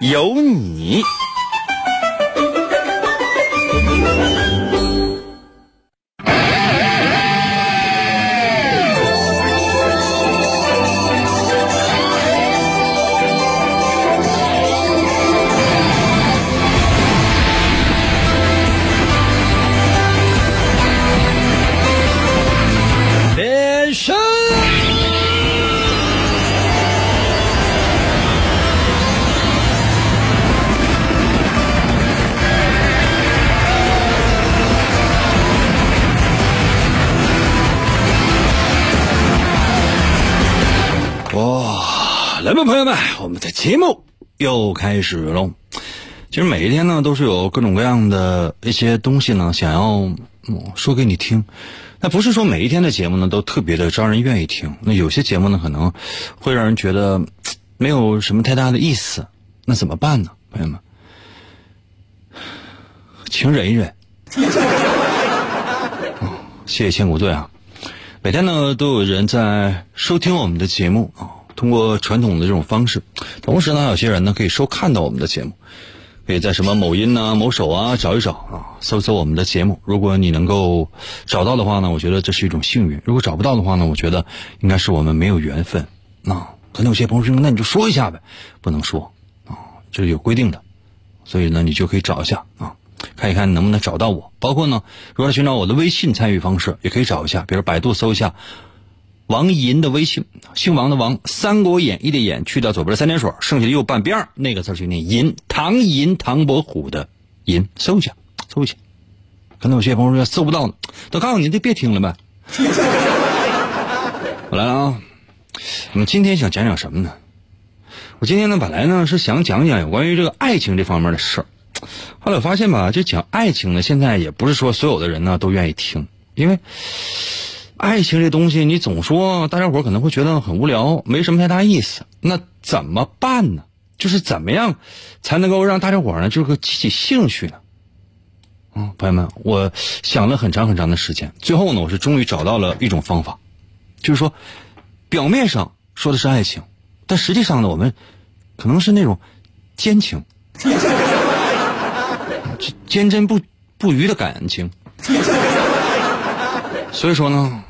有你。友们，我们的节目又开始喽。其实每一天呢，都是有各种各样的一些东西呢，想要、说给你听。那不是说每一天的节目呢都特别的招人愿意听，那有些节目呢可能会让人觉得没有什么太大的意思，那怎么办呢，朋友们？请忍一忍。谢谢千古队啊！每天呢都有人在收听我们的节目啊，通过传统的这种方式，同时呢有些人呢可以收看到我们的节目。可以在什么某音呐、某手啊找一找啊，搜搜我们的节目。如果你能够找到的话呢，我觉得这是一种幸运；如果找不到的话呢，我觉得应该是我们没有缘分。啊，可能有些朋友说，那你就说一下呗，不能说啊，这是有规定的。所以呢，你就可以找一下啊，看一看能不能找到我。包括呢，如果要寻找我的微信参与方式，也可以找一下，比如百度搜一下王银的微信，姓王的王，《三国演义》的演，去掉左边三点水，剩下的右半边那个字就念银，唐银，唐伯虎的银，搜一下，搜一下。可能有些朋友说搜不到呢，都告诉你，就别听了呗。我来了啊，我们今天想讲讲什么呢？我今天呢，本来呢是想讲讲有关于这个爱情这方面的事儿，后来我发现吧，就讲爱情呢，现在也不是说所有的人呢都愿意听，因为。爱情这东西，你总说大家伙可能会觉得很无聊，没什么太大意思。那怎么办呢？就是怎么样才能够让大家伙呢，就是激起兴趣呢？嗯，朋友们，我想了很长很长的时间，最后呢，我是终于找到了一种方法，就是说，表面上说的是爱情，但实际上呢，我们可能是那种奸情，坚贞不不渝的感情。所以说呢。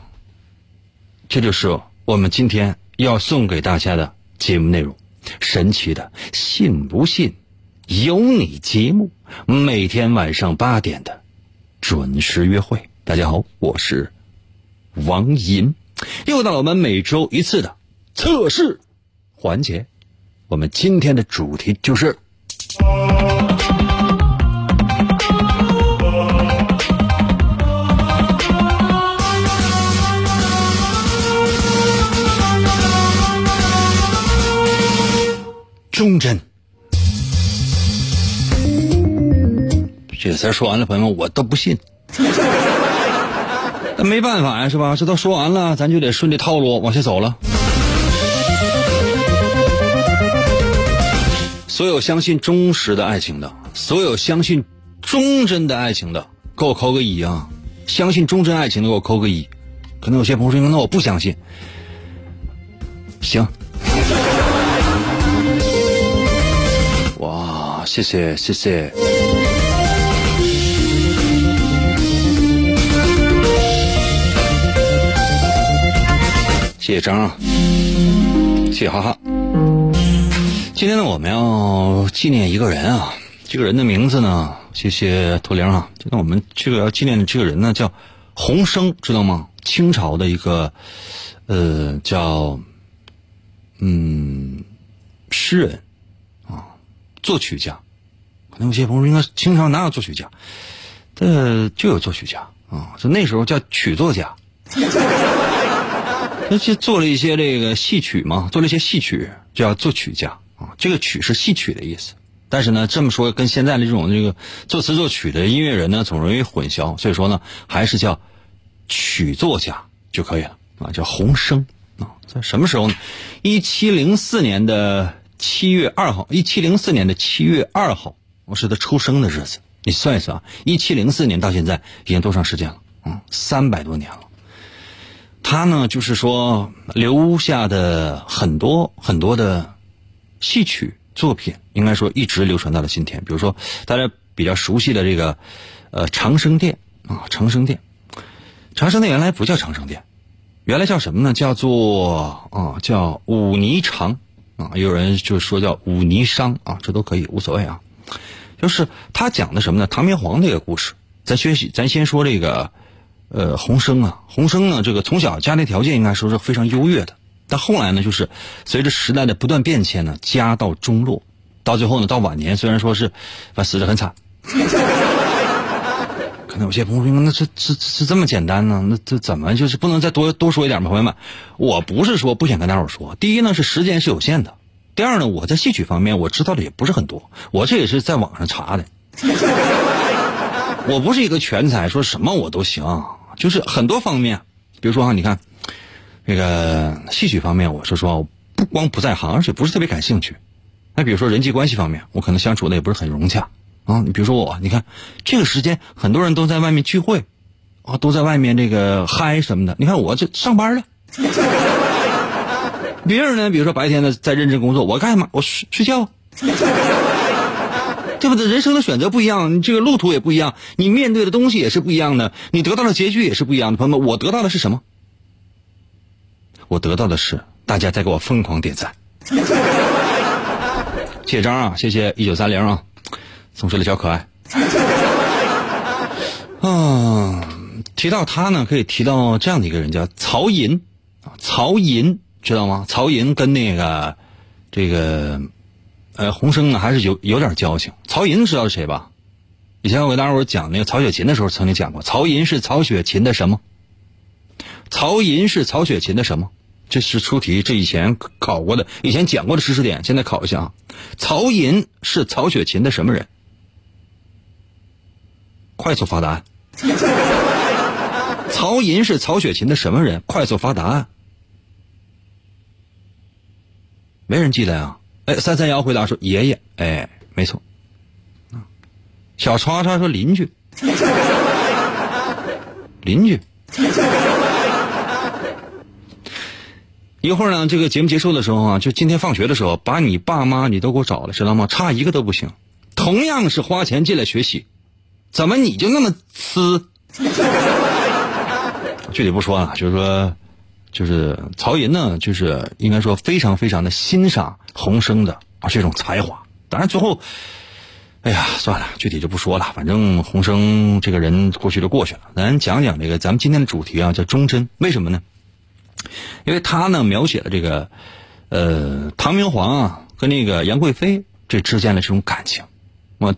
这就是我们今天要送给大家的节目内容，神奇的信不信由你节目，每天晚上八点的准时约会。大家好，我是王银，又到了我们每周一次的测试环节。我们今天的主题就是。忠贞。这个词说完了，朋友们，我都不信。那没办法呀，是吧？这都说完了，咱就得顺着套路往下走了。所有相信忠实的爱情的，所有相信忠贞的爱情的，给我扣个一啊！相信忠贞爱情的，给我扣个一。可能有些朋友说，那我不相信。行。谢谢谢谢。谢谢张啊，谢谢哈哈。今天呢，我们要纪念一个人啊，这个人的名字呢，谢谢驼铃啊。今天我们这个要纪念的这个人呢，叫洪生，知道吗？清朝的一个呃叫嗯诗人啊，作曲家。可能有些朋友，应该清朝哪有作曲家？呃，就有作曲家啊，就那时候叫曲作家。那就做了一些这个戏曲嘛，做了一些戏曲，叫作曲家啊。这个曲是戏曲的意思但是呢，这么说跟现在的这种这个作词作曲的音乐人呢，总容易混淆，所以说呢，还是叫曲作家就可以了啊，叫洪生啊，在什么时候呢？一七零四年的七月二号，一七零四年的七月二号，我是他出生的日子。你算一算，一七零四年到现在已经多长时间了？嗯，三百多年了。他呢，就是说留下的很多很多的戏曲作品，应该说一直流传到了今天。比如说大家比较熟悉的这个，呃，长生殿啊，长生殿，长生殿原来不叫长生殿，原来叫什么呢？叫做啊，叫五霓裳啊，有人就说叫五霓裳啊，这都可以，无所谓啊。就是他讲的什么呢？唐明皇这个故事，咱学习，咱先说这个。呃，洪生啊，洪生呢，这个从小家庭条件应该说是非常优越的，但后来呢，就是随着时代的不断变迁呢，家道中落，到最后呢，到晚年虽然说是，啊死的很惨。可能有些朋友说，那这这这这么简单呢？那这怎么就是不能再多多说一点吗？朋友们，我不是说不想跟大伙说，第一呢是时间是有限的，第二呢我在戏曲方面我知道的也不是很多，我这也是在网上查的，我不是一个全才，说什么我都行。就是很多方面，比如说啊，你看，这个戏曲方面，我说实话，我不光不在行，而且不是特别感兴趣。那比如说人际关系方面，我可能相处的也不是很融洽啊。你比如说我，你看这个时间，很多人都在外面聚会，啊，都在外面这个嗨什么的。你看我这上班了，别人呢，比如说白天呢在认真工作，我干嘛？我睡睡觉。对不对？人生的选择不一样，你这个路途也不一样，你面对的东西也是不一样的，你得到的结局也是不一样的。朋友们，我得到的是什么？我得到的是大家在给我疯狂点赞。谢谢张啊，谢谢一九三零啊，送出了小可爱。啊，提到他呢，可以提到这样的一个人，叫曹寅啊，曹寅知道吗？曹寅跟那个这个。呃，洪生啊还是有有点交情。曹寅知道是谁吧？以前我给大伙讲那个曹雪芹的时候，曾经讲过，曹寅是曹雪芹的什么？曹寅是曹雪芹的什么？这是出题，这以前考过的，以前讲过的知识点，现在考一下啊。曹寅是曹雪芹的什么人？快速发答案。曹寅是曹雪芹的什么人？快速发答案。没人记得呀。哎，三三幺回答说：“爷爷，哎，没错。”小叉叉说：“邻居，邻居。”一会儿呢，这个节目结束的时候啊，就今天放学的时候，把你爸妈你都给我找了，知道吗？差一个都不行。同样是花钱进来学习，怎么你就那么呲？具体不说了，就是说。就是曹寅呢，就是应该说非常非常的欣赏洪生的啊这种才华。当然最后，哎呀，算了，具体就不说了。反正洪生这个人过去就过去了。咱讲讲这个咱们今天的主题啊，叫忠贞。为什么呢？因为他呢描写了这个呃唐明皇啊跟那个杨贵妃这之间的这种感情。我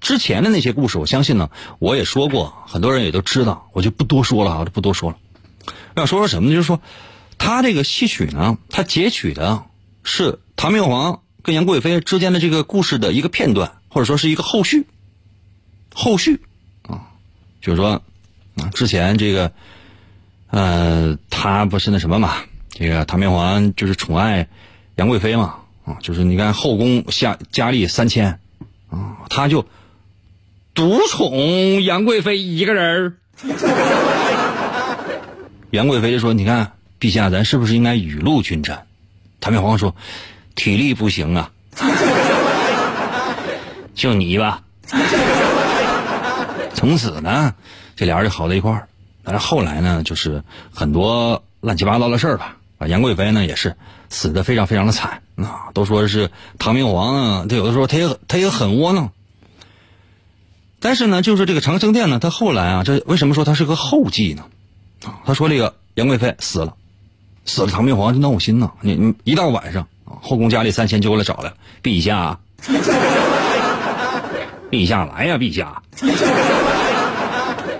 之前的那些故事，我相信呢我也说过，很多人也都知道，我就不多说了啊，就不多说了。要说说什么呢？就是说，他这个戏曲呢，他截取的是唐明皇跟杨贵妃之间的这个故事的一个片段，或者说是一个后续。后续啊，就是说啊，之前这个呃，他不是那什么嘛，这个唐明皇就是宠爱杨贵妃嘛啊，就是你看后宫下佳丽三千啊，他就独宠杨贵妃一个人儿杨贵妃就说：“你看，陛下，咱是不是应该雨露均沾？”唐明皇说：“体力不行啊，就你吧。”从此呢，这俩人就好在一块儿。但是后来呢，就是很多乱七八糟的事儿吧。啊，杨贵妃呢也是死的非常非常的惨啊。都说是唐明皇啊，他有的时候他也他也很窝囊。但是呢，就是这个长生殿呢，他后来啊，这为什么说他是个后继呢？他说：“这个杨贵妃死了，死了，唐明皇就闹心呐！你你一到晚上，后宫佳丽三千就过来找来，陛下，陛下来呀，陛下，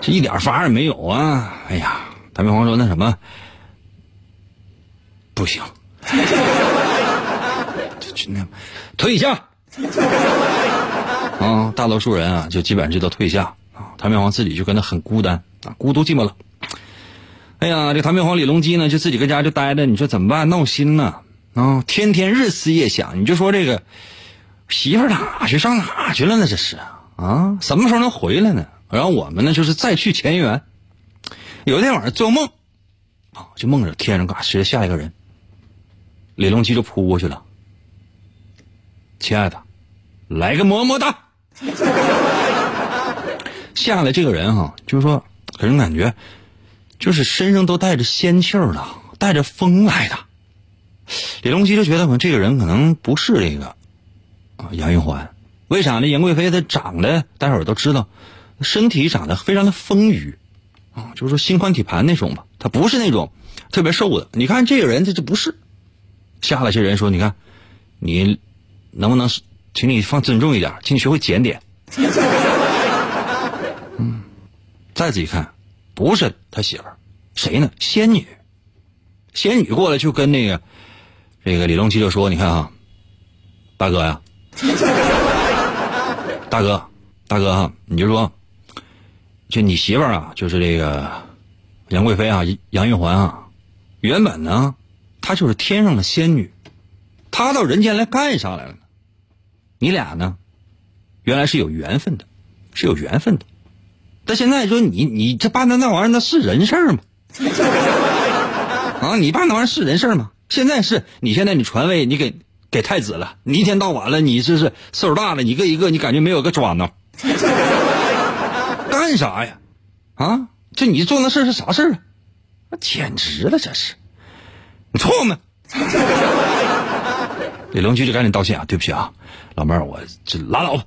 这一点法也没有啊！哎呀，唐明皇说那什么，不行，就就那退下。”啊，大多数人啊，就基本上就都退下啊。唐明皇自己就跟他很孤单啊，孤独寂寞冷。哎呀，这唐明皇李隆基呢，就自己搁家就待着，你说怎么办？闹心呐啊！天天日思夜想，你就说这个媳妇儿哪去？上哪去了呢？这是啊，什么时候能回来呢？然后我们呢，就是再续前缘。有一天晚上做梦啊，就梦着天上嘎直接下一个人，李隆基就扑过去了。亲爱的，来个么么哒！下来这个人哈，就是说给人感觉，就是身上都带着仙气儿的，带着风来的。李隆基就觉得可能这个人可能不是这个杨玉环，为啥呢？杨贵妃她长得，待会儿都知道，身体长得非常的丰腴啊，就是说心宽体盘那种吧，她不是那种特别瘦的。你看这个人，他就不是。下来这人说：“你看，你能不能请你放尊重一点，请你学会检点。”嗯，再仔细看，不是他媳妇儿，谁呢？仙女。仙女过来就跟那个这个李隆基就说：“你看啊，大哥呀，大哥，大哥哈，你就说，就你媳妇儿啊，就是这个杨贵妃啊，杨玉环啊，原本呢，她就是天上的仙女，她到人间来干啥来了呢？你俩呢，原来是有缘分的，是有缘分的。但现在说你你这办的那玩意儿，那是人事儿吗？啊，你办那玩意儿是人事儿吗？现在是你现在你传位，你给给太子了，你一天到晚了，你这是岁数大了，一个一个你感觉没有个抓挠，干啥呀？啊，这你做那事儿是啥事儿啊？那简直了，这是，你错吗？李隆基就赶紧道歉啊，对不起啊，老妹儿，我这拉倒吧。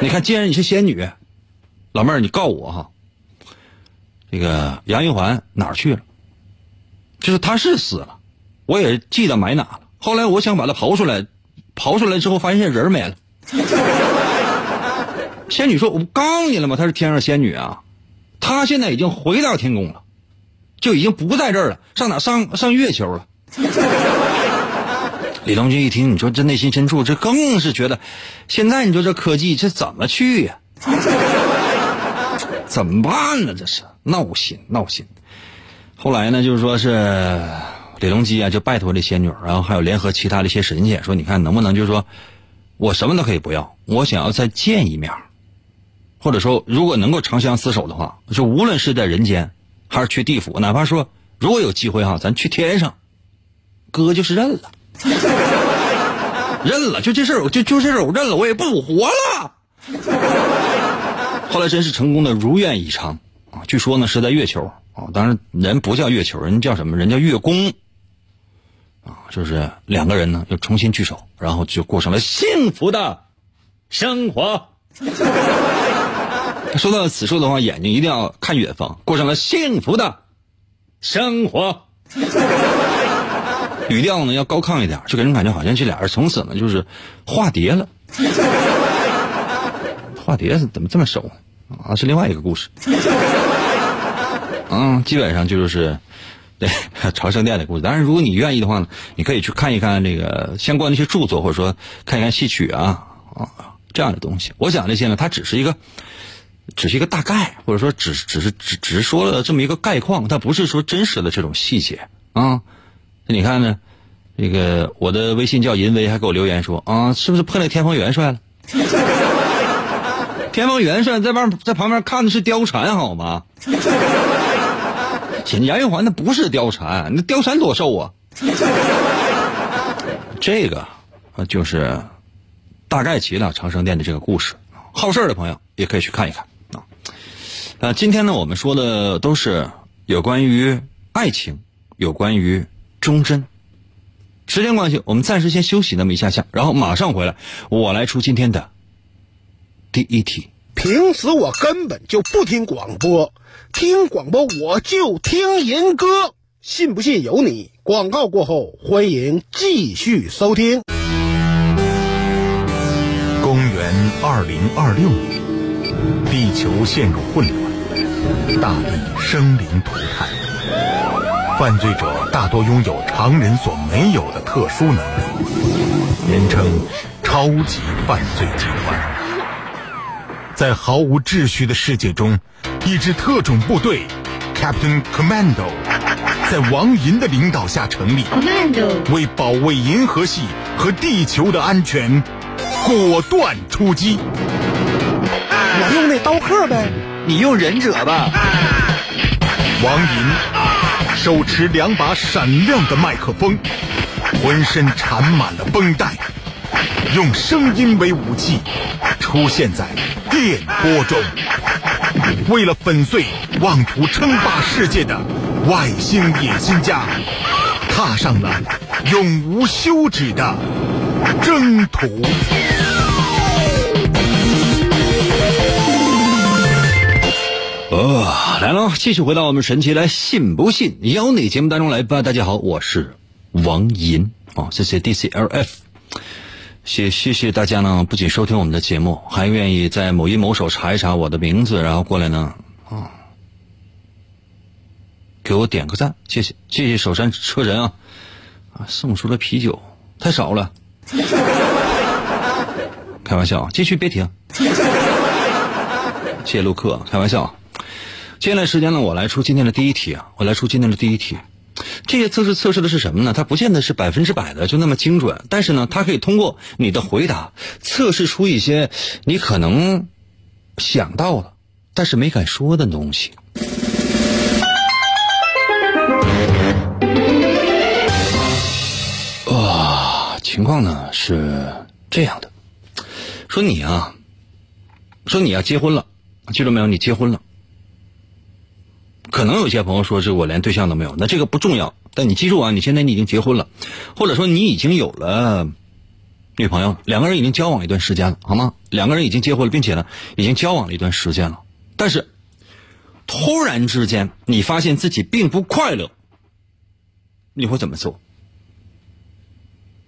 你看，既然你是仙女，老妹儿，你告我哈，这个杨玉环哪儿去了？就是他是死了，我也记得埋哪了。后来我想把他刨出来，刨出来之后发现人没了。仙女说：“我不告诉你了吗？她是天上仙女啊，她现在已经回到天宫了，就已经不在这儿了，上哪上上月球了。”李东基一听，你说这内心深处，这更是觉得，现在你说这科技这怎么去呀？怎么办呢？这是闹心闹心。后来呢，就是说是李隆基啊，就拜托这仙女，然后还有联合其他的一些神仙，说你看能不能就是说，我什么都可以不要，我想要再见一面，或者说如果能够长相厮守的话，就无论是在人间还是去地府，哪怕说如果有机会哈，咱去天上，哥就是认了。认了，就这事儿，就就这事儿，我认了，我也不活了。后来真是成功的如愿以偿啊！据说呢是在月球啊，当然人不叫月球，人叫什么？人叫月宫啊，就是两个人呢又重新聚首，然后就过上了幸福的生活。说到此处的话，眼睛一定要看远方，过上了幸福的生活。语调呢要高亢一点，就给人感觉好像这俩人从此呢就是化蝶了。化蝶是怎么这么熟呢啊？是另外一个故事。嗯，基本上就是对朝圣殿的故事。当然，如果你愿意的话呢，你可以去看一看这个相关的一些著作，或者说看一看戏曲啊啊这样的东西。我讲这些呢，它只是一个，只是一个大概，或者说只只是只只是说了这么一个概况，它不是说真实的这种细节啊。你看呢，这个我的微信叫银威，还给我留言说啊，是不是碰那天蓬元帅了？天蓬元帅在外在旁边看的是貂蝉，好吗？秦杨玉环那不是貂蝉，那貂蝉多瘦啊！这个啊，就是大概齐了长生殿的这个故事。好事的朋友也可以去看一看啊。呃，今天呢，我们说的都是有关于爱情，有关于。忠贞。时间关系，我们暂时先休息那么一下下，然后马上回来，我来出今天的第一题。平时我根本就不听广播，听广播我就听人歌，信不信由你。广告过后，欢迎继续收听。公元二零二六年，地球陷入混乱，大地生灵涂炭。犯罪者大多拥有常人所没有的特殊能力，人称超超级犯罪集团。在毫无秩序的世界中，一支特种部队 Captain Commando 在王银的领导下成立，为保卫银河系和地球的安全，果断出击。我用那刀客呗，你用忍者吧。王银手持两把闪亮的麦克风，浑身缠满了绷带，用声音为武器，出现在电波中，为了粉碎妄图称霸世界的外星野心家，踏上了永无休止的征途。哦，来了，继续回到我们神奇来信不信由你节目当中来吧。大家好，我是王银哦，谢谢 DCLF，谢谢谢大家呢，不仅收听我们的节目，还愿意在某音某手查一查我的名字，然后过来呢啊，给我点个赞，谢谢谢谢首山车人啊啊，送出了啤酒太少了，开玩笑，继续别停，谢谢陆克，开玩笑。接下来时间呢，我来出今天的第一题啊，我来出今天的第一题。这些测试测试的是什么呢？它不见得是百分之百的就那么精准，但是呢，它可以通过你的回答测试出一些你可能想到了，但是没敢说的东西。啊，情况呢是这样的，说你啊，说你要结婚了，记住没有？你结婚了。可能有些朋友说是我连对象都没有，那这个不重要。但你记住啊，你现在你已经结婚了，或者说你已经有了女朋友，两个人已经交往一段时间了，好吗？两个人已经结婚了，并且呢，已经交往了一段时间了。但是突然之间你发现自己并不快乐，你会怎么做？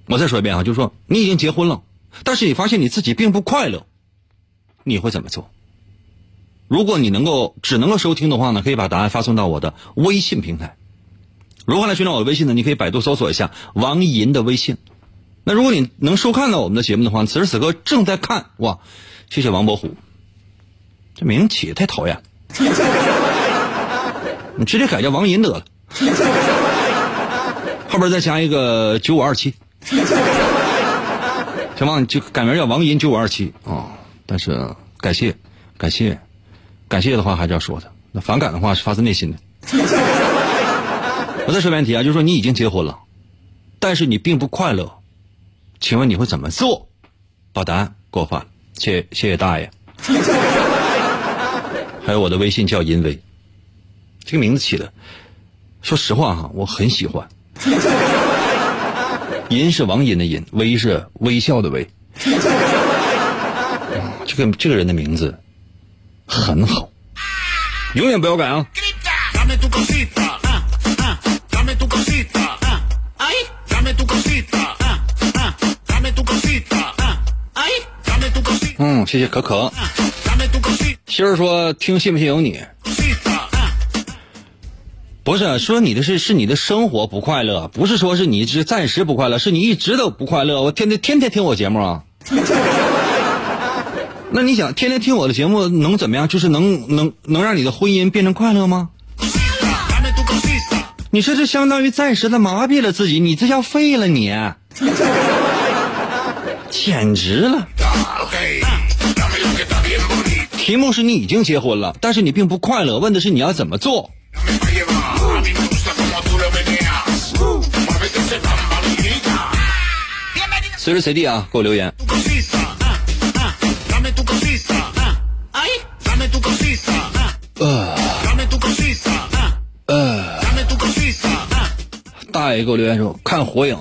我再说一遍啊，就是说你已经结婚了，但是你发现你自己并不快乐，你会怎么做？如果你能够只能够收听的话呢，可以把答案发送到我的微信平台。如何来寻找我的微信呢？你可以百度搜索一下王银的微信。那如果你能收看到我们的节目的话，此时此刻正在看哇，谢谢王伯虎，这名起的太讨厌，你直接改叫王银得了，后边再加一个九五二七，行吗？就改名叫王银九五二七啊。但是感谢，感谢。感谢的话还是要说的，那反感的话是发自内心的。我再说一遍题啊，就是说你已经结婚了，但是你并不快乐，请问你会怎么做？把答案给我发，谢谢谢大爷。还有我的微信叫银威，这个名字起的，说实话哈，我很喜欢。银是王银的银，微是微笑的微。这个这个人的名字。很好，永远不要改啊！嗯，谢谢可可。心儿说：“听信不信由你。”不是说你的是是你的生活不快乐，不是说是你是暂时不快乐，是你一直都不快乐。我天天天天听我节目啊。那你想天天听我的节目能怎么样？就是能能能让你的婚姻变成快乐吗？你说这相当于暂时的麻痹了自己，你这叫废了你，简直了！题目是你已经结婚了，但是你并不快乐。问的是你要怎么做？随时随地啊，给我留言。大爷给我留言说看火影，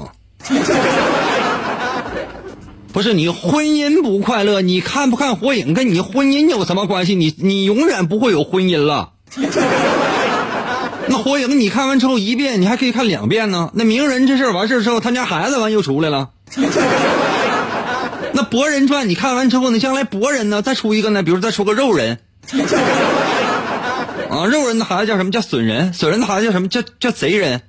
不是你婚姻不快乐，你看不看火影跟你婚姻有什么关系？你你永远不会有婚姻了。那火影你看完之后一遍，你还可以看两遍呢。那鸣人这事儿完事儿之后，他家孩子完又出来了。那博人传你看完之后，你将来博人呢再出一个呢，比如再出个肉人。啊，肉人的孩子叫什么叫损人？损人的孩子叫什么叫叫贼人？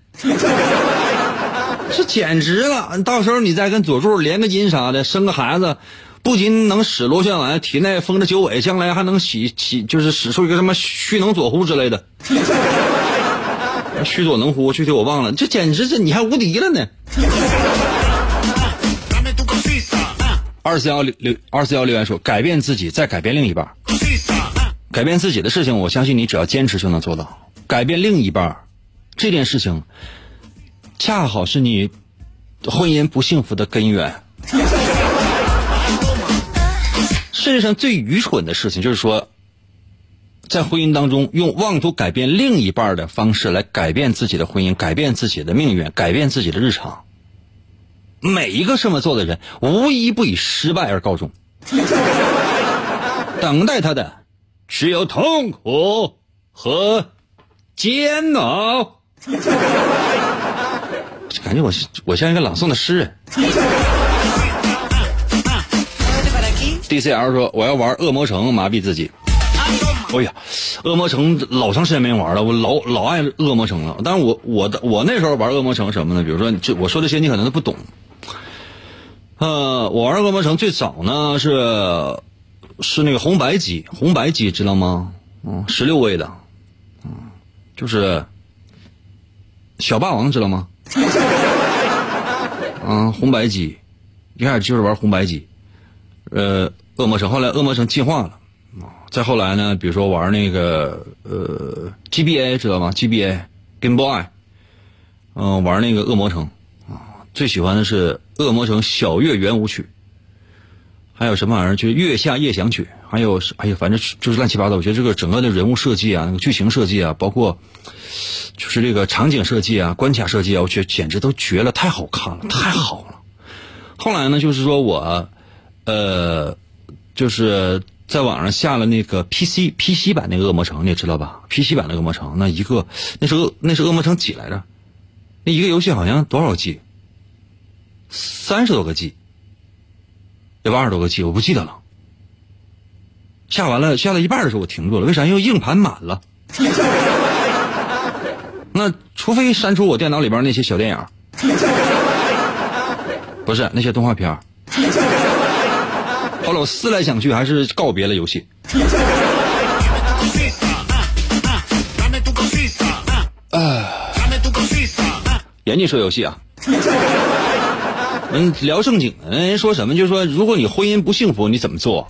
这简直了！到时候你再跟佐助连个筋啥的，生个孩子，不仅能使螺旋丸，体内封着九尾，将来还能洗洗，就是使出一个什么虚能左呼之类的。虚左能呼，具体我忘了。这简直是你还无敌了呢！二四幺六六二四幺留言说：改变自己，再改变另一半。改变自己的事情，我相信你只要坚持就能做到。改变另一半，这件事情，恰好是你婚姻不幸福的根源。世界上最愚蠢的事情，就是说，在婚姻当中用妄图改变另一半的方式来改变自己的婚姻，改变自己的命运，改变自己的日常。每一个这么做的人，无一不以失败而告终。等待他的，只有痛苦和煎熬。感觉我我像一个朗诵的诗人。DCL 说：“我要玩恶魔城，麻痹自己。”哎呀，恶魔城老长时间没玩了，我老老爱恶魔城了。但是我我的我那时候玩恶魔城什么呢？比如说，这我说这些你可能都不懂。呃，我玩恶魔城最早呢是是那个红白机，红白机知道吗？嗯，十六位的，嗯，就是小霸王知道吗？啊，红白机，一开始就是玩红白机，呃，恶魔城，后来恶魔城进化了，再后来呢，比如说玩那个呃 GBA 知道吗？GBA Game Boy，嗯，玩那个恶魔城。最喜欢的是《恶魔城小月圆舞曲》，还有什么玩意儿？就《月下夜想曲》，还有哎呀，反正就是乱七八糟。我觉得这个整个的人物设计啊，那个剧情设计啊，包括就是这个场景设计啊、关卡设计啊，我觉得简直都绝了，太好看了，太好了。后来呢，就是说我呃，就是在网上下了那个 PC PC 版那个《恶魔城》，你知道吧？PC 版的《恶魔城》，那一个那是恶那是《恶魔城》几来着？那一个游戏好像多少 G？三十多个 G，有二十多个 G，我不记得了。下完了，下到一半的时候我停住了，为啥？因为硬盘满了。那除非删除我电脑里边那些小电影，不是那些动画片。后来我思来想去，还是告别了游戏。啊，严禁说游戏啊。嗯，聊正经的，人说什么？就说如果你婚姻不幸福，你怎么做？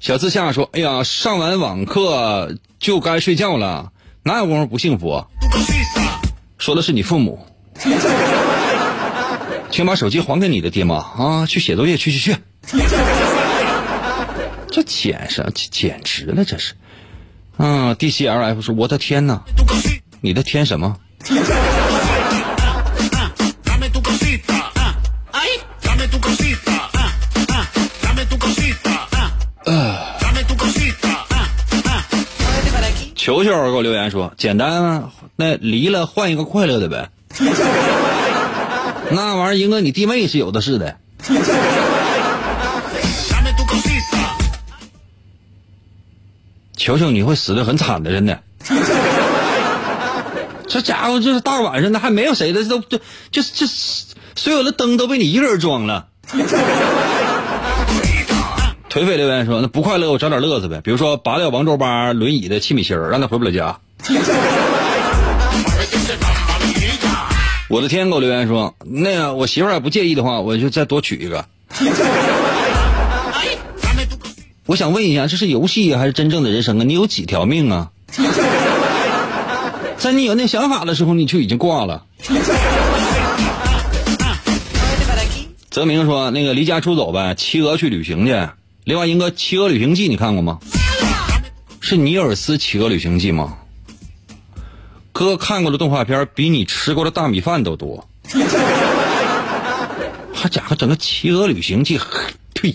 小自夏说：“哎呀，上完网课就该睡觉了，哪有功夫不幸福？”啊？说的是你父母，请把手机还给你的爹妈啊！去写作业，去去去！这简直简直了，这是。啊，D C L F 说：“我的天哪，你的天什么？” 球球给我留言说：“简单啊，那离了换一个快乐的呗。那玩意儿，英哥你弟妹是有的是的。球球你会死的很惨的，真的。”这家伙就是大晚上的还没有谁的，都就就这所有的灯都被你一个人装了。颓废留言说：“那不快乐，我找点乐子呗，比如说拔掉王周八轮椅的气米芯儿，让他回不了家。”我的天，给我留言说：“那个我媳妇儿不介意的话，我就再多娶一个。”我想问一下，这是游戏还是真正的人生啊？你有几条命啊？在你有那想法的时候，你就已经挂了。泽明说：“那个离家出走呗，企鹅去旅行去。”另外一个《企鹅旅行记》，你看过吗？是尼尔斯《企鹅旅行记》吗？哥看过的动画片比你吃过的大米饭都多。好家伙，整个《企鹅旅行记》，呸！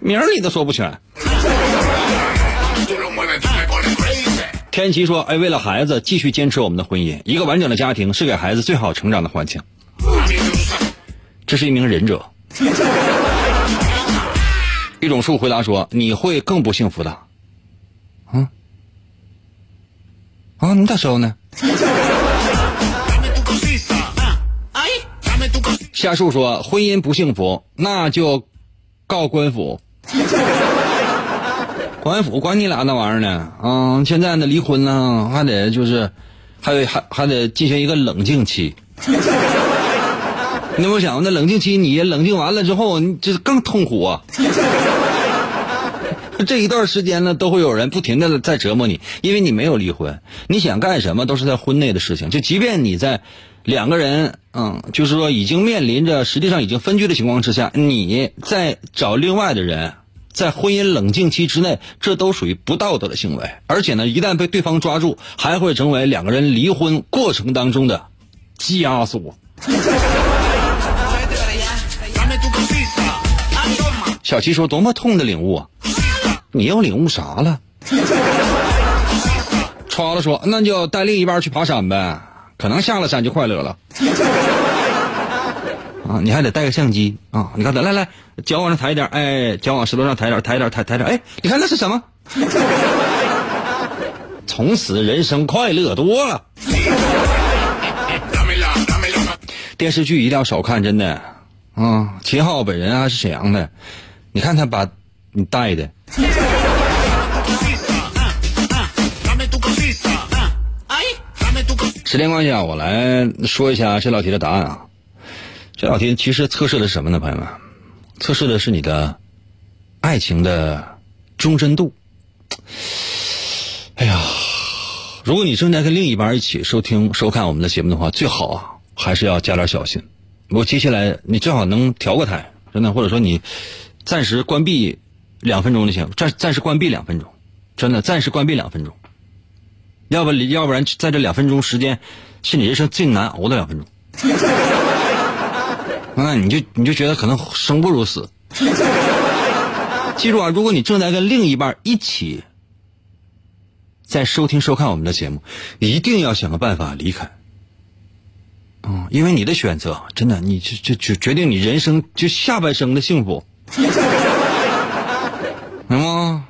名儿你都说不全。天琪说：“哎，为了孩子，继续坚持我们的婚姻。一个完整的家庭是给孩子最好成长的环境。”这是一名忍者。一种树回答说：“你会更不幸福的。”嗯，啊，你咋收呢？夏树说婚姻不幸福，那就告官府。官府管你俩那玩意儿呢？啊，现在呢离婚呢还得就是，还得还还得进行一个冷静期。你有没有想过，那冷静期你冷静完了之后，你这更痛苦啊！这一段时间呢，都会有人不停的在折磨你，因为你没有离婚，你想干什么都是在婚内的事情。就即便你在两个人，嗯，就是说已经面临着实际上已经分居的情况之下，你在找另外的人，在婚姻冷静期之内，这都属于不道德的行为。而且呢，一旦被对方抓住，还会成为两个人离婚过程当中的枷锁。小七说：“多么痛的领悟啊！你要领悟啥了？” 超子说：“那就带另一半去爬山呗，可能下了山就快乐了。”啊，你还得带个相机啊！你看，来来来，脚往上抬一点，哎，脚往石头上抬点，抬点，抬抬点，哎，你看那是什么？从此人生快乐多了。电视剧一定要少看，真的。啊，秦昊本人还是沈阳的，你看他把你带的。时间关系啊，我来说一下这道题的答案啊。这道题其实测试的是什么呢，朋友们？测试的是你的爱情的忠贞度。哎呀，如果你正在跟另一半一起收听、收看我们的节目的话，最好啊还是要加点小心。我接下来你最好能调个台，真的，或者说你暂时关闭两分钟就行，暂暂时关闭两分钟，真的暂时关闭两分钟。要不要不然在这两分钟时间，是你人生最难熬的两分钟。那你就你就觉得可能生不如死。记住啊，如果你正在跟另一半一起在收听收看我们的节目，一定要想个办法离开。嗯，因为你的选择，真的，你就就决决定你人生就下半生的幸福，明白吗？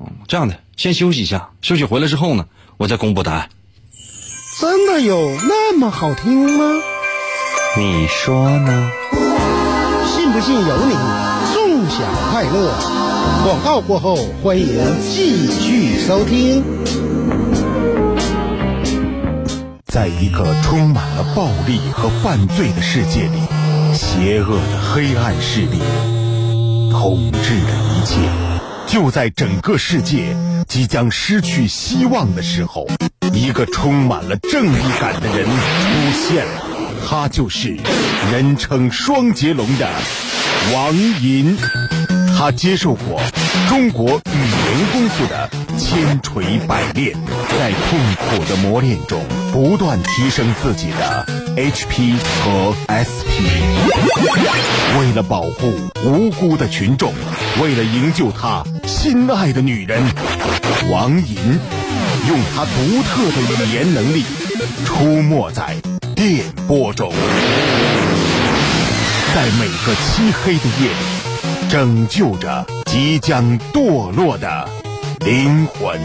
嗯，这样的，先休息一下，休息回来之后呢，我再公布答案。真的有那么好听吗？你说呢？信不信由你，纵享快乐。广告过后，欢迎继续收听。在一个充满了暴力和犯罪的世界里，邪恶的黑暗势力统治着一切。就在整个世界即将失去希望的时候，一个充满了正义感的人出现了，他就是人称双截龙的王银。他接受过中国语言功夫的千锤百炼，在痛苦的磨练中不断提升自己的 HP 和 SP。为了保护无辜的群众，为了营救他心爱的女人，王银用他独特的语言能力出没在电波中，在每个漆黑的夜里。拯救着即将堕落的灵魂。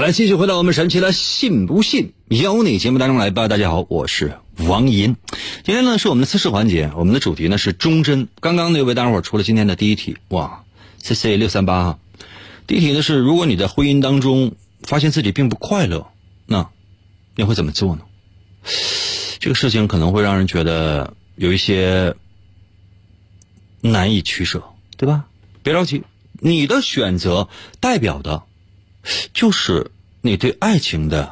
来，继续回到我们神奇的“信不信由你”节目当中来吧。大家好，我是王银。今天呢是我们的测试环节，我们的主题呢是忠贞。刚刚呢为大家伙出了今天的第一题，哇，C C 六三八哈。第一题呢是，如果你在婚姻当中发现自己并不快乐，那你会怎么做呢？这个事情可能会让人觉得有一些难以取舍，对吧？别着急，你的选择代表的就是你对爱情的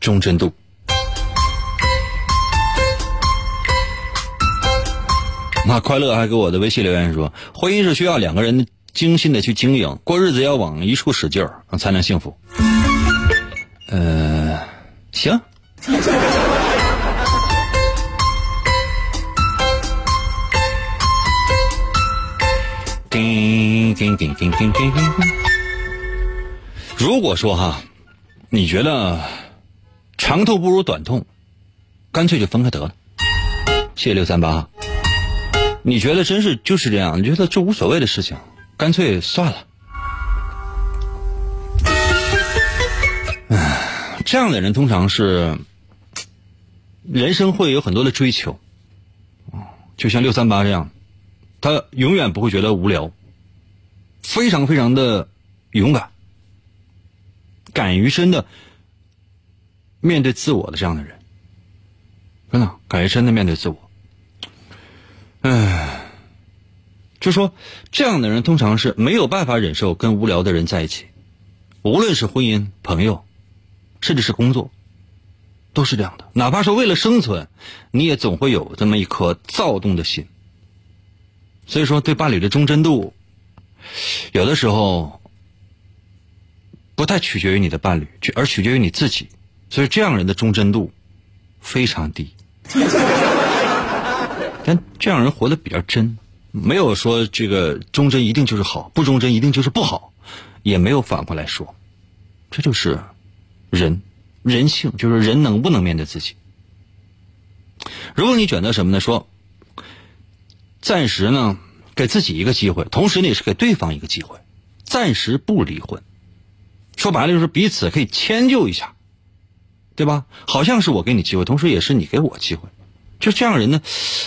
忠贞度。那快乐还给我的微信留言说，婚姻是需要两个人精心的去经营，过日子要往一处使劲儿，才能幸福。呃，行。叮叮叮叮叮叮叮。如果说哈，你觉得长痛不如短痛，干脆就分开得了。谢谢六三八。你觉得真是就是这样？你觉得这无所谓的事情，干脆算了。唉，这样的人通常是人生会有很多的追求，就像六三八这样，他永远不会觉得无聊，非常非常的勇敢，敢于真的面对自我的这样的人，真的敢于真的面对自我。唉，就说这样的人通常是没有办法忍受跟无聊的人在一起，无论是婚姻、朋友，甚至是工作，都是这样的。哪怕是为了生存，你也总会有这么一颗躁动的心。所以说，对伴侣的忠贞度，有的时候不太取决于你的伴侣，而取决于你自己。所以，这样人的忠贞度非常低。但这样人活得比较真，没有说这个忠贞一定就是好，不忠贞一定就是不好，也没有反过来说，这就是人人性，就是人能不能面对自己。如果你选择什么呢？说暂时呢给自己一个机会，同时呢也是给对方一个机会，暂时不离婚。说白了就是彼此可以迁就一下，对吧？好像是我给你机会，同时也是你给我机会。就这样人呢，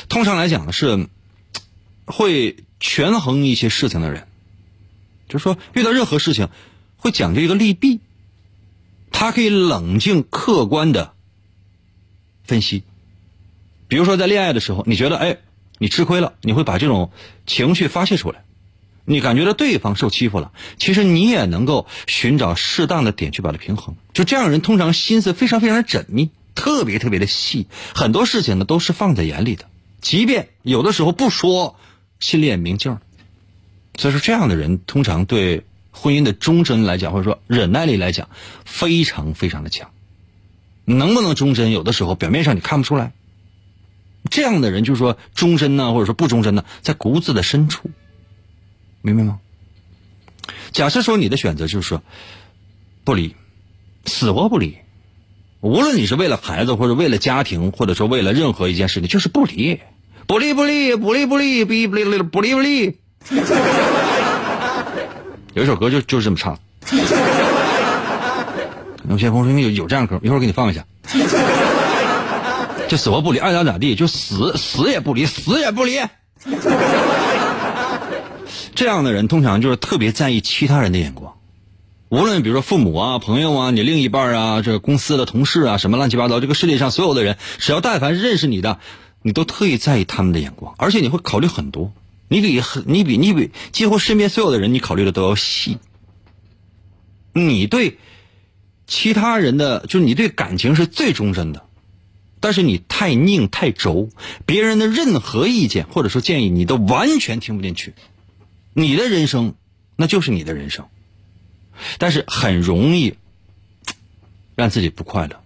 通常来讲呢是会权衡一些事情的人，就是说遇到任何事情会讲究一个利弊，他可以冷静客观的分析。比如说在恋爱的时候，你觉得哎你吃亏了，你会把这种情绪发泄出来，你感觉到对方受欺负了，其实你也能够寻找适当的点去把它平衡。就这样人通常心思非常非常缜密。特别特别的细，很多事情呢都是放在眼里的，即便有的时候不说，心里也明镜所以说，这样的人通常对婚姻的忠贞来讲，或者说忍耐力来讲，非常非常的强。能不能忠贞，有的时候表面上你看不出来。这样的人就是说终身呢，或者说不终身呢，在骨子的深处，明白吗？假设说你的选择就是说不离，死活不离。无论你是为了孩子，或者为了家庭，或者说为了任何一件事情，就是不离，不离不离不离不离不离不离不离不离。有一首歌就就是这么唱。有些朋友说有有这样歌，一会儿给你放一下。就死活不离，爱咋咋地，就死死也不离，死也不离。这样的人通常就是特别在意其他人的眼光。无论比如说父母啊、朋友啊、你另一半啊、这公司的同事啊，什么乱七八糟，这个世界上所有的人，只要但凡认识你的，你都特意在意他们的眼光，而且你会考虑很多，你比你比你比几乎身边所有的人，你考虑的都要细。你对其他人的，就是你对感情是最忠贞的，但是你太拧太轴，别人的任何意见或者说建议，你都完全听不进去。你的人生，那就是你的人生。但是很容易让自己不快乐，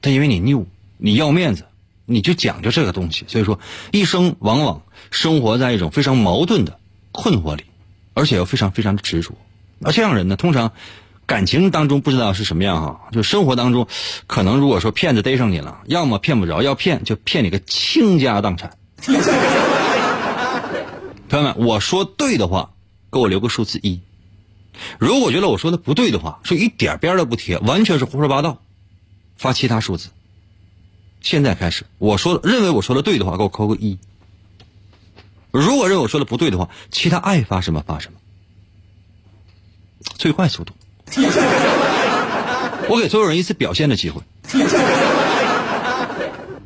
但因为你拗，你要面子，你就讲究这个东西，所以说一生往往生活在一种非常矛盾的困惑里，而且又非常非常的执着。而这样人呢，通常感情当中不知道是什么样哈，就生活当中可能如果说骗子逮上你了，要么骗不着，要骗就骗你个倾家荡产。朋友们，我说对的话，给我留个数字一。如果觉得我说的不对的话，说一点边都不贴，完全是胡说八道，发其他数字。现在开始，我说认为我说的对的话，给我扣个一。如果认为我说的不对的话，其他爱发什么发什么。最快速度，我给所有人一次表现的机会。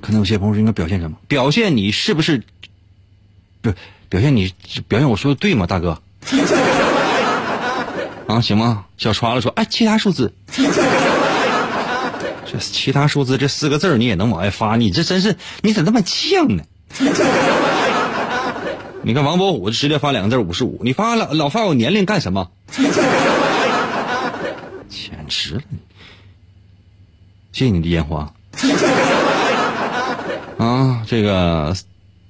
可能有些朋友说应该表现什么？表现你是不是？不，表现你表现我说的对吗，大哥？啊，行吗？小刷了说，哎，其他数字，这其他数字这四个字你也能往外发，你这真是你咋那么犟呢？你看王伯虎直接发两个字五十五，你发了老发我年龄干什么？值了！谢谢你的烟花。啊，这个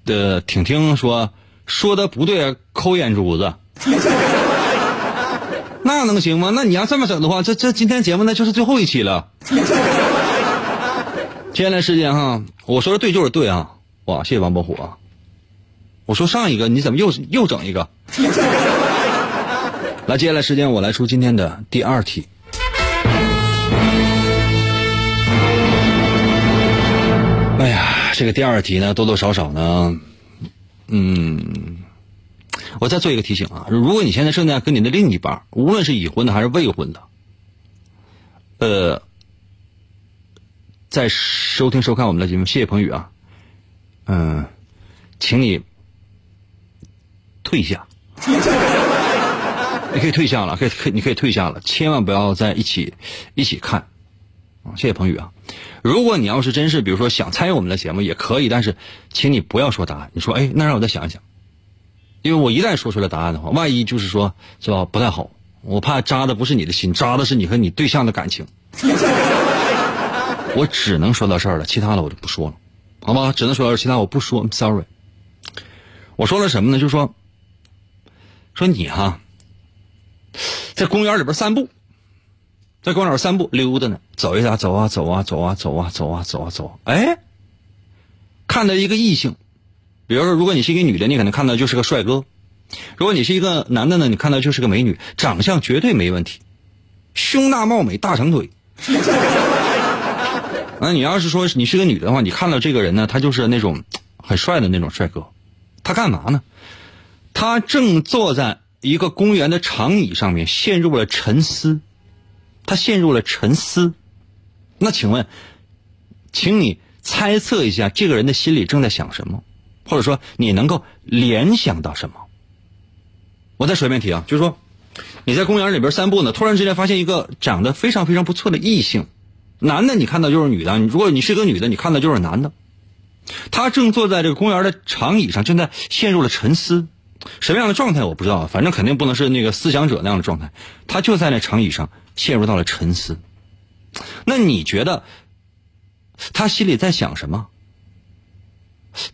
的挺听说说的不对，抠眼珠子。那能行吗？那你要这么整的话，这这今天节目那就是最后一期了。接下来时间哈，我说的对就是对啊！哇，谢谢王伯虎啊！我说上一个你怎么又又整一个？来，接下来时间我来出今天的第二题。这个第二题呢，多多少少呢，嗯，我再做一个提醒啊，如果你现在正在跟你的另一半，无论是已婚的还是未婚的，呃，在收听收看我们的节目，谢谢彭宇啊，嗯，请你退下，你可以退下了，可以可以你可以退下了，千万不要在一起一起看！谢谢彭宇啊。如果你要是真是比如说想参与我们的节目也可以，但是请你不要说答案。你说哎，那让我再想一想，因为我一旦说出来答案的话，万一就是说是吧不太好，我怕扎的不是你的心，扎的是你和你对象的感情。我只能说到这儿了，其他的我就不说了，好吗？只能说到这儿，其他我不说。Sorry，我说了什么呢？就说，说你哈，在公园里边散步。在公园散步溜达呢，走一下，走啊走啊走啊走啊走啊走啊走，哎，看到一个异性，比如说，如果你是一个女的，你可能看到就是个帅哥；如果你是一个男的呢，你看到就是个美女，长相绝对没问题，胸大貌美，大长腿。那你要是说你是个女的话，你看到这个人呢，他就是那种很帅的那种帅哥，他干嘛呢？他正坐在一个公园的长椅上面，陷入了沉思。他陷入了沉思，那请问，请你猜测一下这个人的心里正在想什么，或者说你能够联想到什么？我再说一遍题啊，就是说你在公园里边散步呢，突然之间发现一个长得非常非常不错的异性，男的你看到就是女的，如果你是个女的，你看到就是男的，他正坐在这个公园的长椅上，正在陷入了沉思，什么样的状态我不知道，反正肯定不能是那个思想者那样的状态，他就在那长椅上。陷入到了沉思，那你觉得他心里在想什么？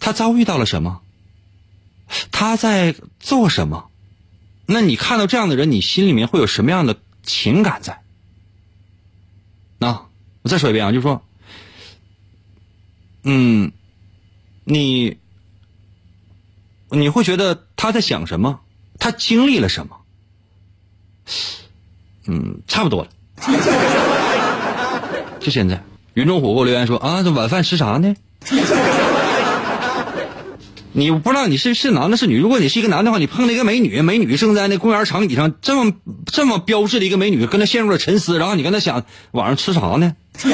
他遭遇到了什么？他在做什么？那你看到这样的人，你心里面会有什么样的情感在？那我再说一遍啊，就是说，嗯，你你会觉得他在想什么？他经历了什么？嗯，差不多了。就现在，云中虎给我留言说啊，这晚饭吃啥呢？你不知道你是是男的是女？如果你是一个男的话，你碰到一个美女，美女正在那公园长椅上，这么这么标致的一个美女，跟她陷入了沉思，然后你跟她想晚上吃啥呢？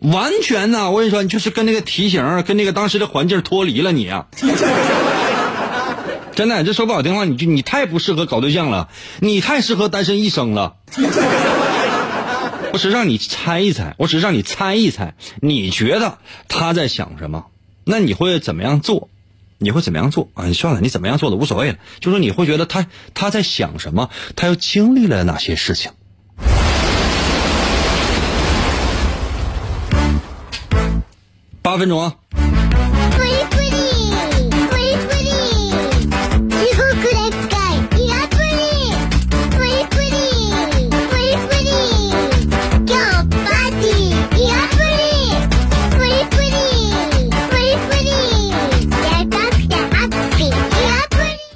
完全呐，我跟你说，你就是跟那个题型，跟那个当时的环境脱离了你啊。真的，这说不好听话，你就你太不适合搞对象了，你太适合单身一生了。我只让你猜一猜，我只让你猜一猜，你觉得他在想什么？那你会怎么样做？你会怎么样做啊？你算了，你怎么样做都无所谓了。就说你会觉得他他在想什么？他又经历了哪些事情？八分钟啊。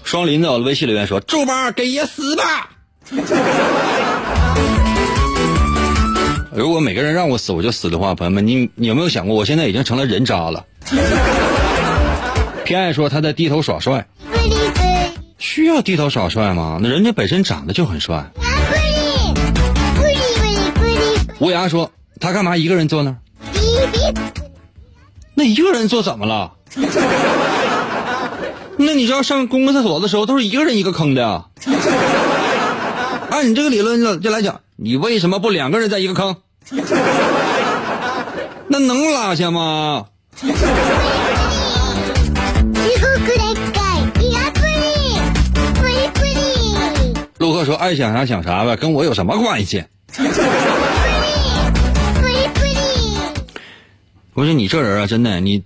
双林在我的微信留言说：“猪八给爷死吧！”如果每个人让我死我就死的话，朋友们，你你有没有想过，我现在已经成了人渣了？偏爱说他在低头耍帅，需要低头耍帅吗？那人家本身长得就很帅。乌鸦说他干嘛一个人坐那儿？那一个人坐怎么了？那你知道上公共厕所的时候都是一个人一个坑的。按你这个理论就来讲，你为什么不两个人在一个坑？那能拉下吗？陆克说：“爱想啥想啥呗，跟我有什么关系？”我说你这人啊，真的你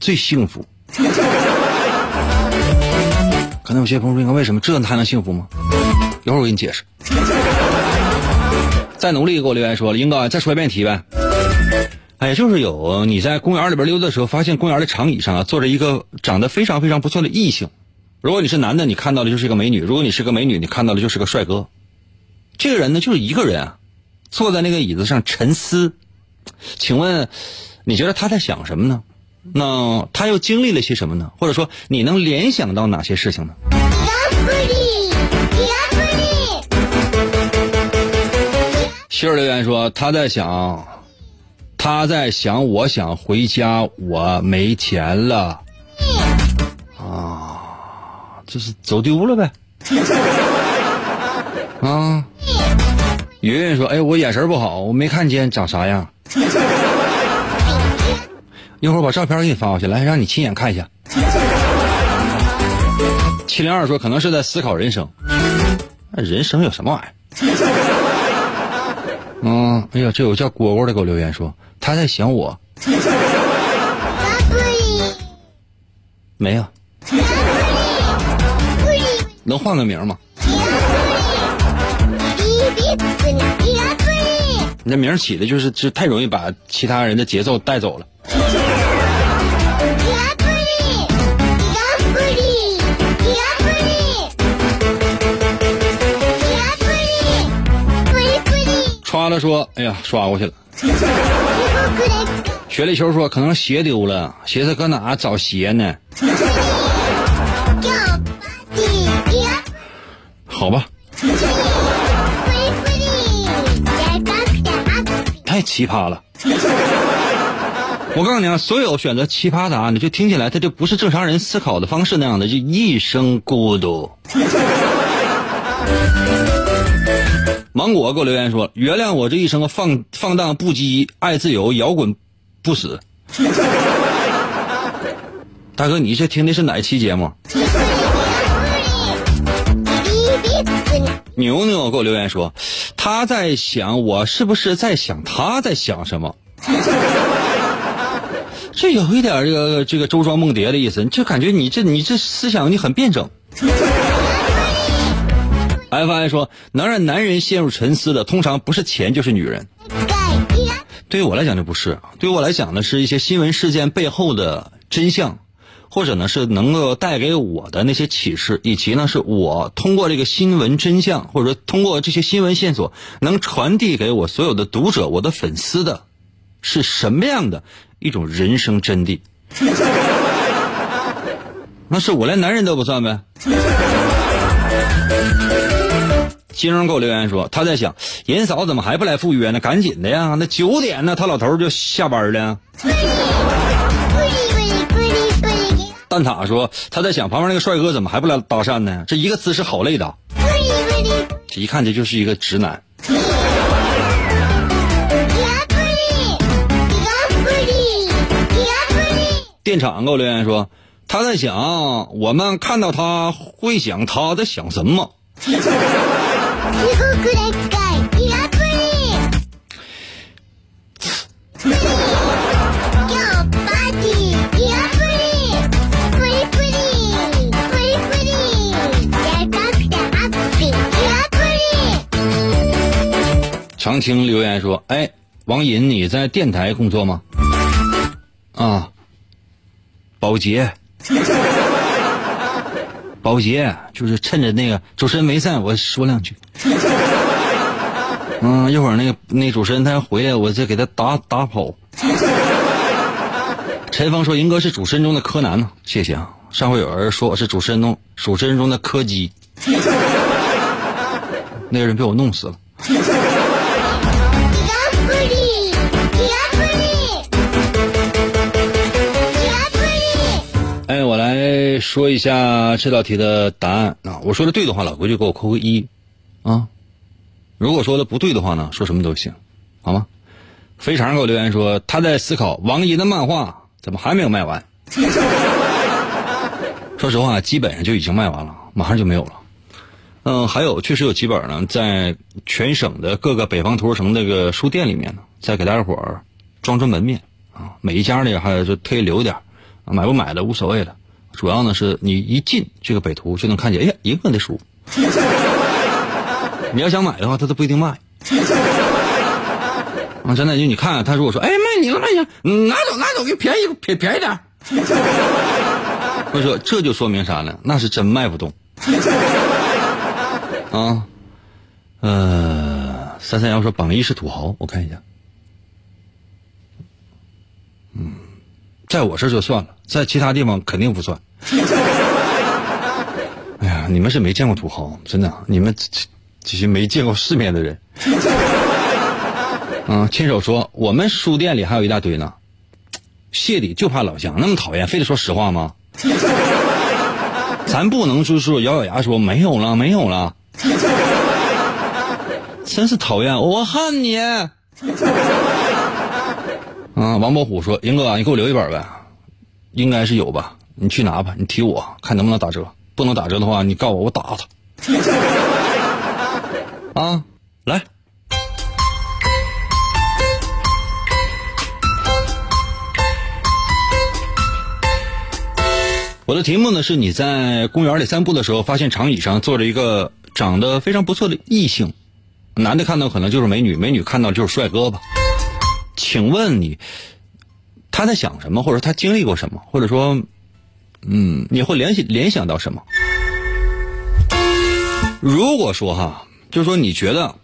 最幸福。可能有些朋友说：“为什么这还能幸福吗？”一会儿我给你解释。再努力给我留言说了，英哥再说一遍题呗。哎，就是有你在公园里边溜达的时候，发现公园的长椅上啊坐着一个长得非常非常不错的异性，如果你是男的，你看到的就是一个美女；如果你是个美女，你看到的就是个帅哥。这个人呢，就是一个人啊，坐在那个椅子上沉思。请问，你觉得他在想什么呢？那他又经历了些什么呢？或者说，你能联想到哪些事情呢？七儿留言说，他在想，他在想，我想回家，我没钱了。啊，就是走丢了呗。啊，云云说，哎，我眼神不好，我没看见长啥样。一会儿把照片给你发过去，来让你亲眼看一下。七零二说，可能是在思考人生。人生有什么玩意儿？嗯，哎呀，这有叫果果的给我留言说，他在想我。没有。能换个名吗？你这名起的就是就太容易把其他人的节奏带走了。了说，哎呀，刷过去了。雪里球说，可能鞋丢了，鞋子搁哪找鞋呢？好吧。太奇葩了！我告诉你啊，所有选择奇葩答案的，就听起来他就不是正常人思考的方式那样的，就一生孤独。芒果给我留言说：“原谅我这一生放放荡不羁，爱自由，摇滚不死。”大哥，你这听的是哪期节目？牛牛给我留言说：“他在想我是不是在想他在想什么？” 这有一点这个这个周庄梦蝶的意思，就感觉你这你这思想你很辩证。F I 说：“能让男人陷入沉思的，通常不是钱就是女人。”对于我来讲就不是，对于我来讲呢，是一些新闻事件背后的真相。或者呢，是能够带给我的那些启示，以及呢，是我通过这个新闻真相，或者说通过这些新闻线索，能传递给我所有的读者、我的粉丝的，是什么样的一种人生真谛？那是我连男人都不算呗。金荣给我留言说，他在想，银嫂怎么还不来赴约呢？赶紧的呀，那九点呢，他老头就下班了。蛋挞说：“他在想旁边那个帅哥怎么还不来搭讪呢？这一个姿势好累的，这一看这就是一个直男。”电厂给我留言说：“他在想我们看到他会想他在想什么。”常青留言说：“哎，王银，你在电台工作吗？”啊，保洁，保洁就是趁着那个主持人没在，我说两句。嗯，一会儿那个那主持人他要回来，我再给他打打跑。陈峰说：“银哥是主持人中的柯南呢。”谢谢啊。上回有人说我是主持人中主持人中的柯基，那个人被我弄死了。哎，我来说一下这道题的答案啊！我说的对的话，老规矩给我扣个一，啊！如果说的不对的话呢，说什么都行，好吗？肥肠给我留言说他在思考王姨的漫画怎么还没有卖完。说实话，基本上就已经卖完了，马上就没有了。嗯，还有确实有几本呢，在全省的各个北方图书城那个书店里面呢，再给大家伙儿装装门面啊，每一家呢还就特意留点买不买的无所谓了，主要呢是你一进这个北图就能看见，哎呀，一个的书。你要想买的话，他都不一定卖。啊，真的就你看看，他如果说，哎，卖你了，卖你了，拿走拿走，给便宜便便宜点。我说这就说明啥呢？那是真卖不动。啊，呃，三三幺说榜一是土豪，我看一下。在我这就算了，在其他地方肯定不算。哎呀，你们是没见过土豪，真的，你们这这些没见过世面的人。嗯，亲手说，我们书店里还有一大堆呢。谢礼就怕老乡那么讨厌，非得说实话吗？咱不能就是说咬咬牙说没有了，没有了。真是讨厌，我恨你。啊，王伯虎说：“英哥，你给我留一本呗，应该是有吧？你去拿吧，你提我看能不能打折，不能打折的话，你告我，我打他。啊，来。”我的题目呢是你在公园里散步的时候，发现长椅上坐着一个长得非常不错的异性，男的看到可能就是美女，美女看到就是帅哥吧？请问你他在想什么，或者他经历过什么，或者说，嗯，你会联系联想到什么？如果说哈，就是说你觉得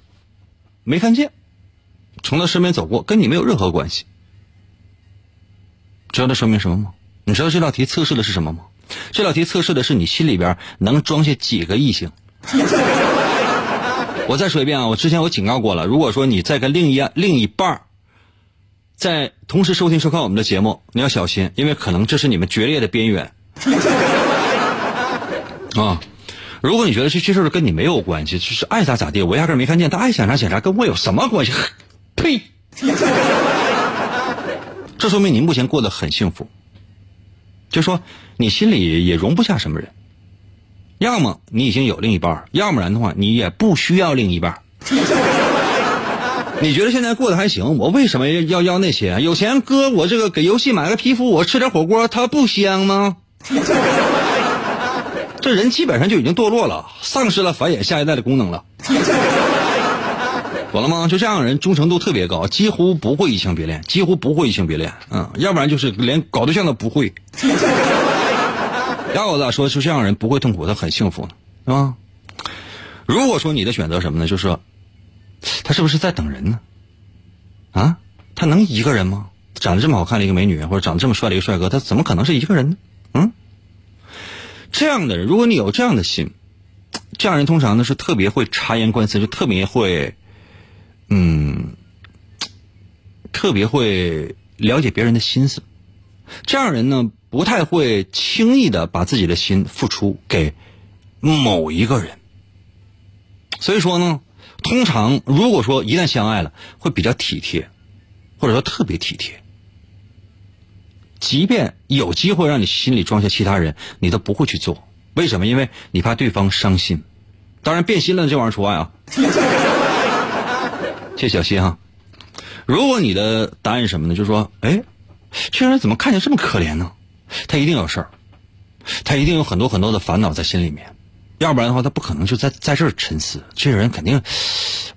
没看见，从他身边走过，跟你没有任何关系，知道这说明什么吗？你知道这道题测试的是什么吗？这道题测试的是你心里边能装下几个异性。我再说一遍啊，我之前我警告过了，如果说你在跟另一另一半儿在同时收听收看我们的节目，你要小心，因为可能这是你们决裂的边缘。啊，如果你觉得这这事跟你没有关系，就是爱咋咋地，我压根没看见，他爱想啥想啥，跟我有什么关系？呸！这说明你目前过得很幸福。就说你心里也容不下什么人，要么你已经有另一半，要不然的话你也不需要另一半。你觉得现在过得还行？我为什么要要那些？有钱哥，我这个给游戏买个皮肤，我吃点火锅，它不香吗？这人基本上就已经堕落了，丧失了繁衍下一代的功能了。懂了吗？就这样的人忠诚度特别高，几乎不会移情别恋，几乎不会移情别恋，嗯，要不然就是连搞对象都不会。要我咋说？就这样的人不会痛苦，他很幸福呢，是吧？如果说你的选择什么呢？就是，他是不是在等人呢？啊，他能一个人吗？长得这么好看的一个美女，或者长得这么帅的一个帅哥，他怎么可能是一个人呢？嗯，这样的人，如果你有这样的心，这样人通常呢是特别会察言观色，就特别会。嗯，特别会了解别人的心思，这样人呢不太会轻易的把自己的心付出给某一个人。所以说呢，通常如果说一旦相爱了，会比较体贴，或者说特别体贴。即便有机会让你心里装下其他人，你都不会去做。为什么？因为你怕对方伤心。当然，变心了这玩意儿除外啊。谢小溪哈，如果你的答案是什么呢？就是说，哎，这人怎么看起来这么可怜呢？他一定有事儿，他一定有很多很多的烦恼在心里面，要不然的话，他不可能就在在这儿沉思。这个人肯定，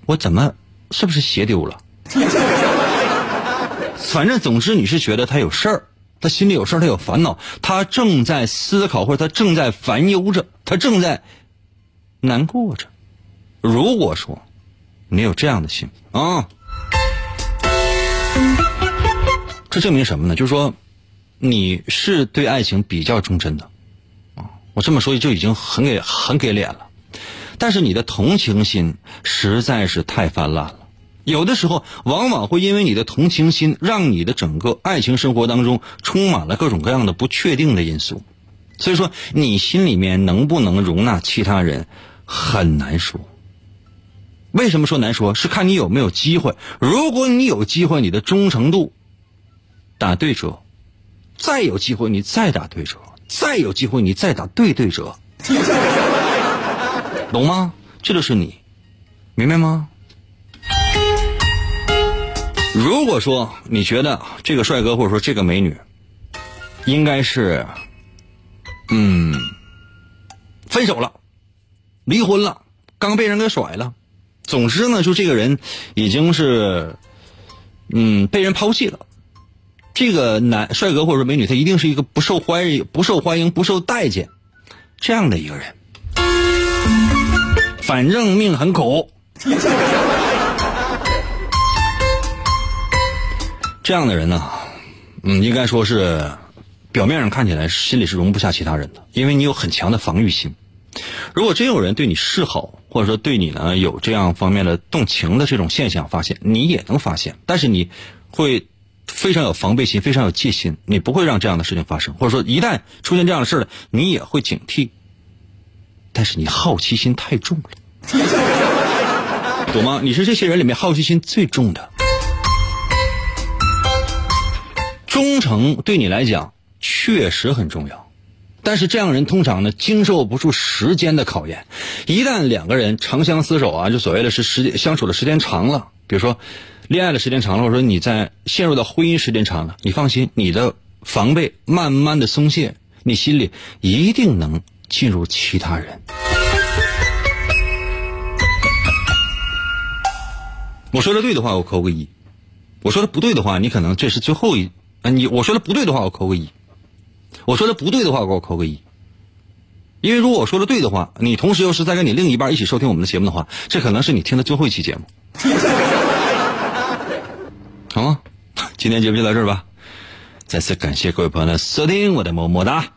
我怎么是不是鞋丢了？反正总之，你是觉得他有事儿，他心里有事儿，他有烦恼，他正在思考，或者他正在烦忧着，他正在难过着。如果说。你有这样的心啊？这证明什么呢？就是说，你是对爱情比较忠贞的。这么说就已经很给很给脸了。但是你的同情心实在是太泛滥了，有的时候往往会因为你的同情心，让你的整个爱情生活当中充满了各种各样的不确定的因素。所以说，你心里面能不能容纳其他人，很难说。为什么说难说？是看你有没有机会。如果你有机会，你的忠诚度打对折；再有机会，你再打对折；再有机会，你再打对对折。懂吗？这就是你，明白吗？如果说你觉得这个帅哥或者说这个美女应该是，嗯，分手了，离婚了，刚被人给甩了。总之呢，就这个人已经是，嗯，被人抛弃了，这个男帅哥或者说美女，他一定是一个不受欢迎、不受欢迎、不受待见这样的一个人。反正命很苦，这样的人呢，嗯，应该说是表面上看起来心里是容不下其他人的，因为你有很强的防御心。如果真有人对你示好，或者说对你呢有这样方面的动情的这种现象发现，你也能发现，但是你会非常有防备心，非常有戒心，你不会让这样的事情发生，或者说一旦出现这样的事了，你也会警惕。但是你好奇心太重了。懂吗？你是这些人里面好奇心最重的。忠诚对你来讲确实很重要，但是这样人通常呢经受不住时间的考验。一旦两个人长相厮守啊，就所谓的是时间相处的时间长了，比如说恋爱的时间长了，或者说你在陷入到婚姻时间长了，你放心，你的防备慢慢的松懈，你心里一定能进入其他人。我说的对的话，我扣个一；我说的不对的话，你可能这是最后一。啊，你我说的不对的话，我扣个一；我说的不对的话，给我扣个一。因为如果我说的对的话，你同时又是在跟你另一半一起收听我们的节目的话，这可能是你听的最后一期节目。好？今天节目就到这儿吧。再次感谢各位朋友的收听，我的么么哒。